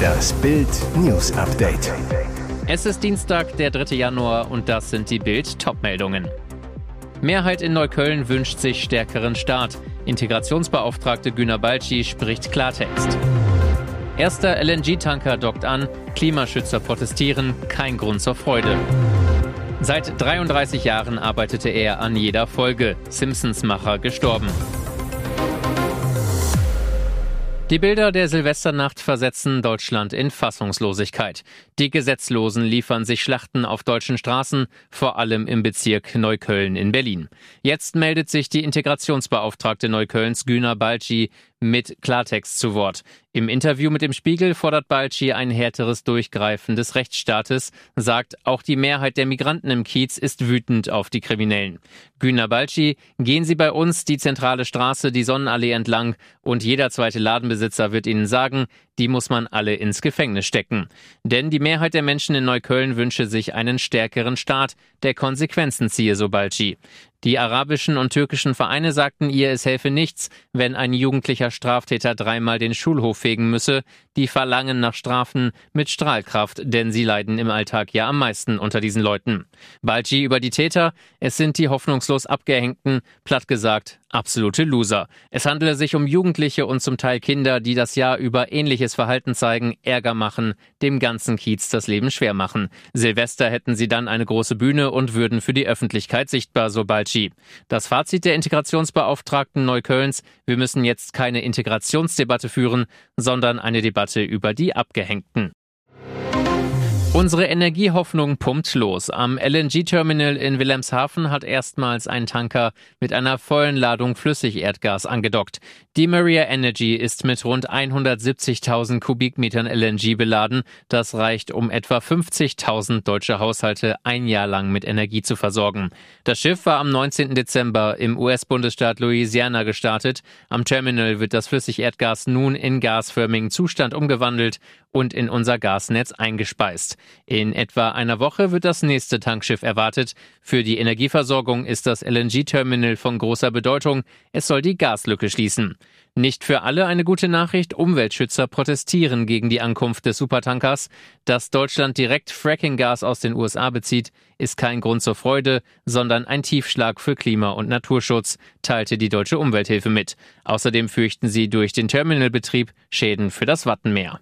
Das Bild News Update. Es ist Dienstag, der 3. Januar und das sind die Bild Topmeldungen. Mehrheit in Neukölln wünscht sich stärkeren Staat. Integrationsbeauftragte Güner Balci spricht Klartext. Erster LNG-Tanker dockt an, Klimaschützer protestieren, kein Grund zur Freude. Seit 33 Jahren arbeitete er an jeder Folge. Simpsons-Macher gestorben. Die Bilder der Silvesternacht versetzen Deutschland in Fassungslosigkeit. Die Gesetzlosen liefern sich Schlachten auf deutschen Straßen, vor allem im Bezirk Neukölln in Berlin. Jetzt meldet sich die Integrationsbeauftragte Neuköllns Güner Balci mit Klartext zu Wort. Im Interview mit dem Spiegel fordert Balci ein härteres Durchgreifen des Rechtsstaates, sagt, auch die Mehrheit der Migranten im Kiez ist wütend auf die Kriminellen. Güner Balci, gehen Sie bei uns die zentrale Straße, die Sonnenallee entlang und jeder zweite Ladenbesitzer wird Ihnen sagen, die muss man alle ins Gefängnis stecken. Denn die Mehrheit der Menschen in Neukölln wünsche sich einen stärkeren Staat, der Konsequenzen ziehe, so Balci. Die arabischen und türkischen Vereine sagten ihr, es helfe nichts, wenn ein jugendlicher Straftäter dreimal den Schulhof fegen müsse. Die verlangen nach Strafen mit Strahlkraft, denn sie leiden im Alltag ja am meisten unter diesen Leuten. Balci über die Täter, es sind die hoffnungslos Abgehängten, platt gesagt, absolute Loser. Es handele sich um Jugendliche und zum Teil Kinder, die das Jahr über ähnliches Verhalten zeigen, Ärger machen, dem ganzen Kiez das Leben schwer machen. Silvester hätten sie dann eine große Bühne und würden für die Öffentlichkeit sichtbar, so Balci. Das Fazit der Integrationsbeauftragten Neuköllns, wir müssen jetzt keine Integrationsdebatte führen, sondern eine Debatte über die Abgehängten. Unsere Energiehoffnung pumpt los. Am LNG-Terminal in Wilhelmshaven hat erstmals ein Tanker mit einer vollen Ladung Flüssigerdgas angedockt. Die Maria Energy ist mit rund 170.000 Kubikmetern LNG beladen. Das reicht, um etwa 50.000 deutsche Haushalte ein Jahr lang mit Energie zu versorgen. Das Schiff war am 19. Dezember im US-Bundesstaat Louisiana gestartet. Am Terminal wird das Flüssigerdgas nun in gasförmigen Zustand umgewandelt und in unser Gasnetz eingespeist. In etwa einer Woche wird das nächste Tankschiff erwartet. Für die Energieversorgung ist das LNG-Terminal von großer Bedeutung. Es soll die Gaslücke schließen. Nicht für alle eine gute Nachricht. Umweltschützer protestieren gegen die Ankunft des Supertankers. Dass Deutschland direkt Frackinggas aus den USA bezieht, ist kein Grund zur Freude, sondern ein Tiefschlag für Klima- und Naturschutz, teilte die Deutsche Umwelthilfe mit. Außerdem fürchten sie durch den Terminalbetrieb Schäden für das Wattenmeer.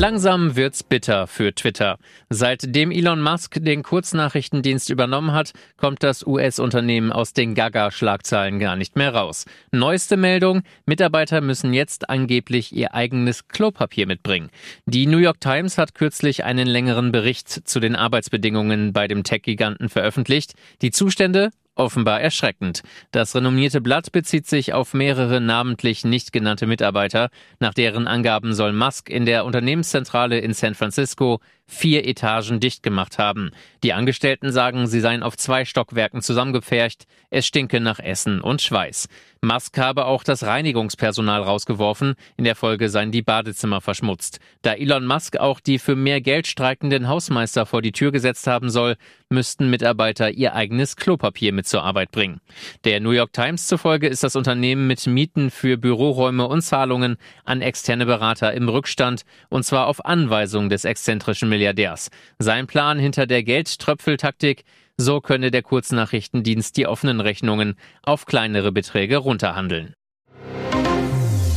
Langsam wird's bitter für Twitter. Seitdem Elon Musk den Kurznachrichtendienst übernommen hat, kommt das US-Unternehmen aus den Gaga-Schlagzeilen gar nicht mehr raus. Neueste Meldung, Mitarbeiter müssen jetzt angeblich ihr eigenes Klopapier mitbringen. Die New York Times hat kürzlich einen längeren Bericht zu den Arbeitsbedingungen bei dem Tech-Giganten veröffentlicht. Die Zustände offenbar erschreckend. Das renommierte Blatt bezieht sich auf mehrere namentlich nicht genannte Mitarbeiter. Nach deren Angaben soll Musk in der Unternehmenszentrale in San Francisco vier Etagen dicht gemacht haben. Die Angestellten sagen, sie seien auf zwei Stockwerken zusammengepfercht. Es stinke nach Essen und Schweiß. Musk habe auch das Reinigungspersonal rausgeworfen. In der Folge seien die Badezimmer verschmutzt. Da Elon Musk auch die für mehr Geld streikenden Hausmeister vor die Tür gesetzt haben soll, müssten Mitarbeiter ihr eigenes Klopapier mit zur Arbeit bringen. Der New York Times zufolge ist das Unternehmen mit Mieten für Büroräume und Zahlungen an externe Berater im Rückstand, und zwar auf Anweisung des exzentrischen Milliardärs. Sein Plan hinter der Geldtröpfeltaktik so könne der Kurznachrichtendienst die offenen Rechnungen auf kleinere Beträge runterhandeln.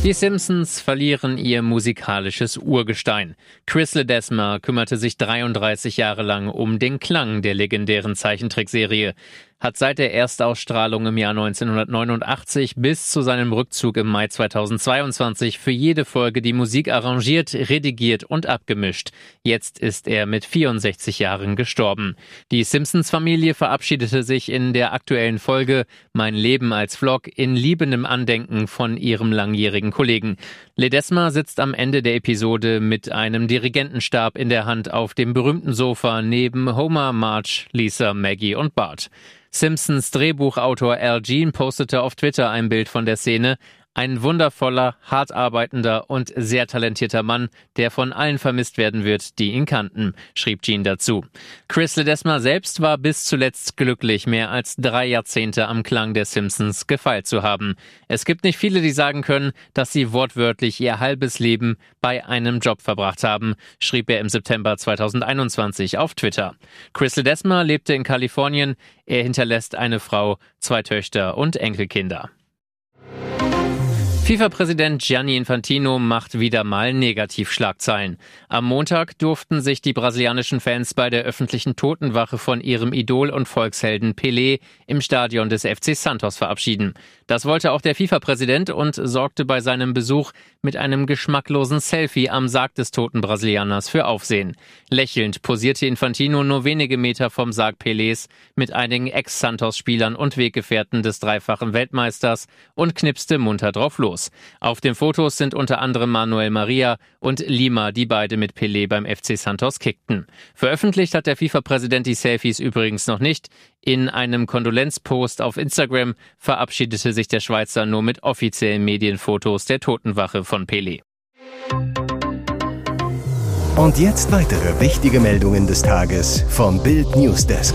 Die Simpsons verlieren ihr musikalisches Urgestein. Chris Ledesma kümmerte sich 33 Jahre lang um den Klang der legendären Zeichentrickserie hat seit der Erstausstrahlung im Jahr 1989 bis zu seinem Rückzug im Mai 2022 für jede Folge die Musik arrangiert, redigiert und abgemischt. Jetzt ist er mit 64 Jahren gestorben. Die Simpsons-Familie verabschiedete sich in der aktuellen Folge Mein Leben als Vlog in liebendem Andenken von ihrem langjährigen Kollegen. Ledesma sitzt am Ende der Episode mit einem Dirigentenstab in der Hand auf dem berühmten Sofa neben Homer, Marge, Lisa, Maggie und Bart. Simpsons Drehbuchautor Al Jean postete auf Twitter ein Bild von der Szene. Ein wundervoller, hart arbeitender und sehr talentierter Mann, der von allen vermisst werden wird, die ihn kannten, schrieb Jean dazu. Chris Ledesma selbst war bis zuletzt glücklich, mehr als drei Jahrzehnte am Klang der Simpsons gefeilt zu haben. Es gibt nicht viele, die sagen können, dass sie wortwörtlich ihr halbes Leben bei einem Job verbracht haben, schrieb er im September 2021 auf Twitter. Chris Ledesma lebte in Kalifornien. Er hinterlässt eine Frau, zwei Töchter und Enkelkinder. FIFA-Präsident Gianni Infantino macht wieder mal Negativschlagzeilen. Am Montag durften sich die brasilianischen Fans bei der öffentlichen Totenwache von ihrem Idol und Volkshelden Pelé im Stadion des FC Santos verabschieden. Das wollte auch der FIFA-Präsident und sorgte bei seinem Besuch mit einem geschmacklosen Selfie am Sarg des toten Brasilianers für Aufsehen. Lächelnd posierte Infantino nur wenige Meter vom Sarg Pelés mit einigen Ex-Santos-Spielern und Weggefährten des dreifachen Weltmeisters und knipste munter drauf los. Fotos. Auf den Fotos sind unter anderem Manuel Maria und Lima, die beide mit Pelé beim FC Santos kickten. Veröffentlicht hat der FIFA-Präsident die Selfies übrigens noch nicht. In einem Kondolenzpost auf Instagram verabschiedete sich der Schweizer nur mit offiziellen Medienfotos der Totenwache von Pelé. Und jetzt weitere wichtige Meldungen des Tages vom Bild Newsdesk.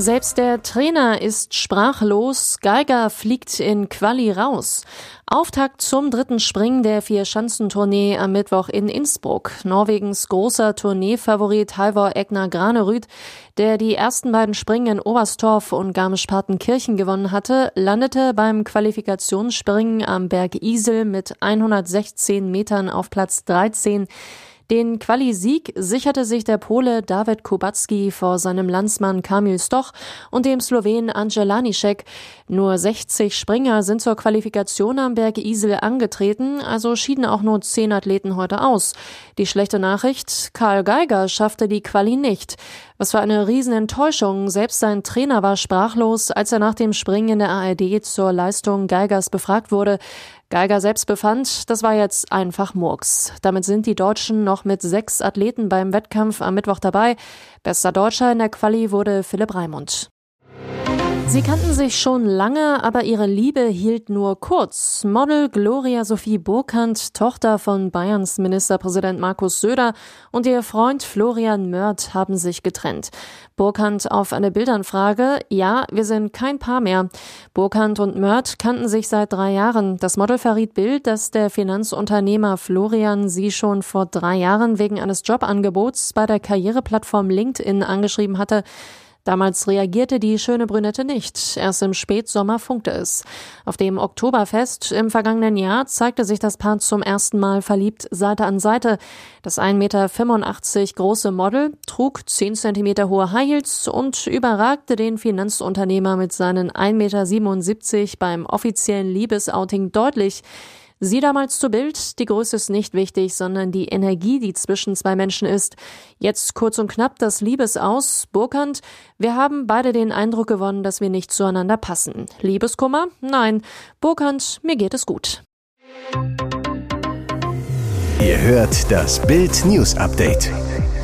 Selbst der Trainer ist sprachlos. Geiger fliegt in Quali raus. Auftakt zum dritten Springen der Vier-Schanzentournee am Mittwoch in Innsbruck. Norwegens großer Tourneefavorit Halvor Egner Granerüd, der die ersten beiden Springen in Oberstdorf und Garmisch-Partenkirchen gewonnen hatte, landete beim Qualifikationsspringen am Berg Isel mit 116 Metern auf Platz 13. Den Quali-Sieg sicherte sich der Pole David Kubacki vor seinem Landsmann Kamil Stoch und dem Slowen Lanišek. Nur 60 Springer sind zur Qualifikation am Berg Isel angetreten, also schieden auch nur 10 Athleten heute aus. Die schlechte Nachricht, Karl Geiger schaffte die Quali nicht. Was für eine Riesenenttäuschung. Selbst sein Trainer war sprachlos, als er nach dem Springen in der ARD zur Leistung Geigers befragt wurde. Geiger selbst befand, das war jetzt einfach Murks. Damit sind die Deutschen noch mit sechs Athleten beim Wettkampf am Mittwoch dabei. Bester Deutscher in der Quali wurde Philipp Raimund. Sie kannten sich schon lange, aber ihre Liebe hielt nur kurz. Model Gloria Sophie Burkhardt, Tochter von Bayerns Ministerpräsident Markus Söder und ihr Freund Florian Mörth haben sich getrennt. Burkhardt auf eine Bildanfrage, ja, wir sind kein Paar mehr. Burkhardt und Mörth kannten sich seit drei Jahren. Das Model verriet Bild, dass der Finanzunternehmer Florian sie schon vor drei Jahren wegen eines Jobangebots bei der Karriereplattform LinkedIn angeschrieben hatte. Damals reagierte die schöne Brünette nicht. Erst im Spätsommer funkte es. Auf dem Oktoberfest im vergangenen Jahr zeigte sich das Paar zum ersten Mal verliebt Seite an Seite. Das 1,85 Meter große Model trug 10 Zentimeter hohe High Heels und überragte den Finanzunternehmer mit seinen 1,77 Meter beim offiziellen Liebesouting deutlich. Sie damals zu Bild, die Größe ist nicht wichtig, sondern die Energie, die zwischen zwei Menschen ist. Jetzt kurz und knapp das Liebesaus. Burkhardt, wir haben beide den Eindruck gewonnen, dass wir nicht zueinander passen. Liebeskummer? Nein. Burkhardt, mir geht es gut. Ihr hört das Bild News Update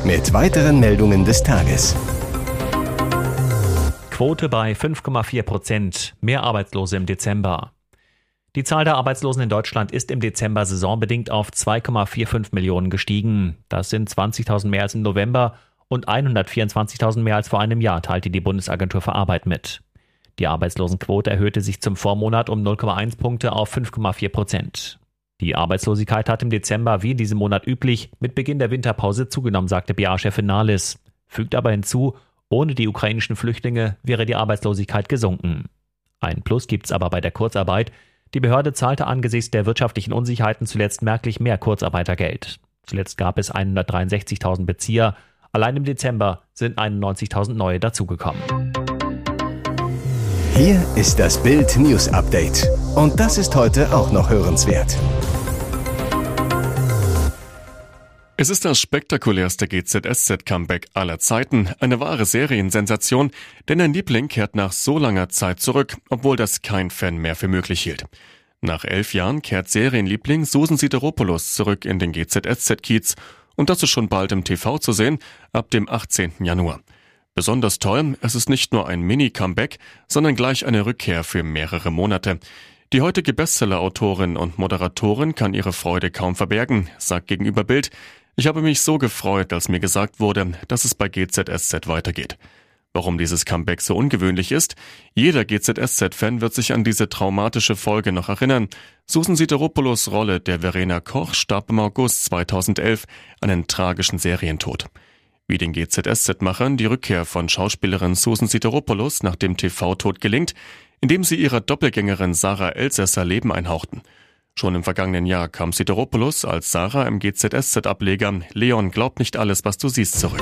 mit weiteren Meldungen des Tages. Quote bei 5,4 Prozent, mehr Arbeitslose im Dezember. Die Zahl der Arbeitslosen in Deutschland ist im Dezember saisonbedingt auf 2,45 Millionen gestiegen. Das sind 20.000 mehr als im November und 124.000 mehr als vor einem Jahr, teilte die Bundesagentur für Arbeit mit. Die Arbeitslosenquote erhöhte sich zum Vormonat um 0,1 Punkte auf 5,4 Prozent. Die Arbeitslosigkeit hat im Dezember wie in diesem Monat üblich mit Beginn der Winterpause zugenommen, sagte BA-Chefin Nahles. Fügt aber hinzu, ohne die ukrainischen Flüchtlinge wäre die Arbeitslosigkeit gesunken. Ein Plus gibt's aber bei der Kurzarbeit. Die Behörde zahlte angesichts der wirtschaftlichen Unsicherheiten zuletzt merklich mehr Kurzarbeitergeld. Zuletzt gab es 163.000 Bezieher. Allein im Dezember sind 91.000 neue dazugekommen. Hier ist das Bild News Update. Und das ist heute auch noch hörenswert. Es ist das spektakulärste GZSZ-Comeback aller Zeiten, eine wahre Seriensensation, denn ein Liebling kehrt nach so langer Zeit zurück, obwohl das kein Fan mehr für möglich hielt. Nach elf Jahren kehrt Serienliebling Susan Sideropoulos zurück in den GZSZ-Kiez und das ist schon bald im TV zu sehen, ab dem 18. Januar. Besonders toll, es ist nicht nur ein Mini-Comeback, sondern gleich eine Rückkehr für mehrere Monate. Die heutige Bestseller-Autorin und Moderatorin kann ihre Freude kaum verbergen, sagt gegenüber Bild, ich habe mich so gefreut, als mir gesagt wurde, dass es bei GZSZ weitergeht. Warum dieses Comeback so ungewöhnlich ist? Jeder GZSZ-Fan wird sich an diese traumatische Folge noch erinnern. Susan Sideropoulos Rolle der Verena Koch starb im August 2011 an einem tragischen Serientod. Wie den GZSZ-Machern die Rückkehr von Schauspielerin Susan Sideropoulos nach dem TV-Tod gelingt, indem sie ihrer Doppelgängerin Sarah Elsässer Leben einhauchten. Schon im vergangenen Jahr kam Sideropoulos als Sarah im GZSZ-Ableger Leon glaubt nicht alles, was du siehst zurück.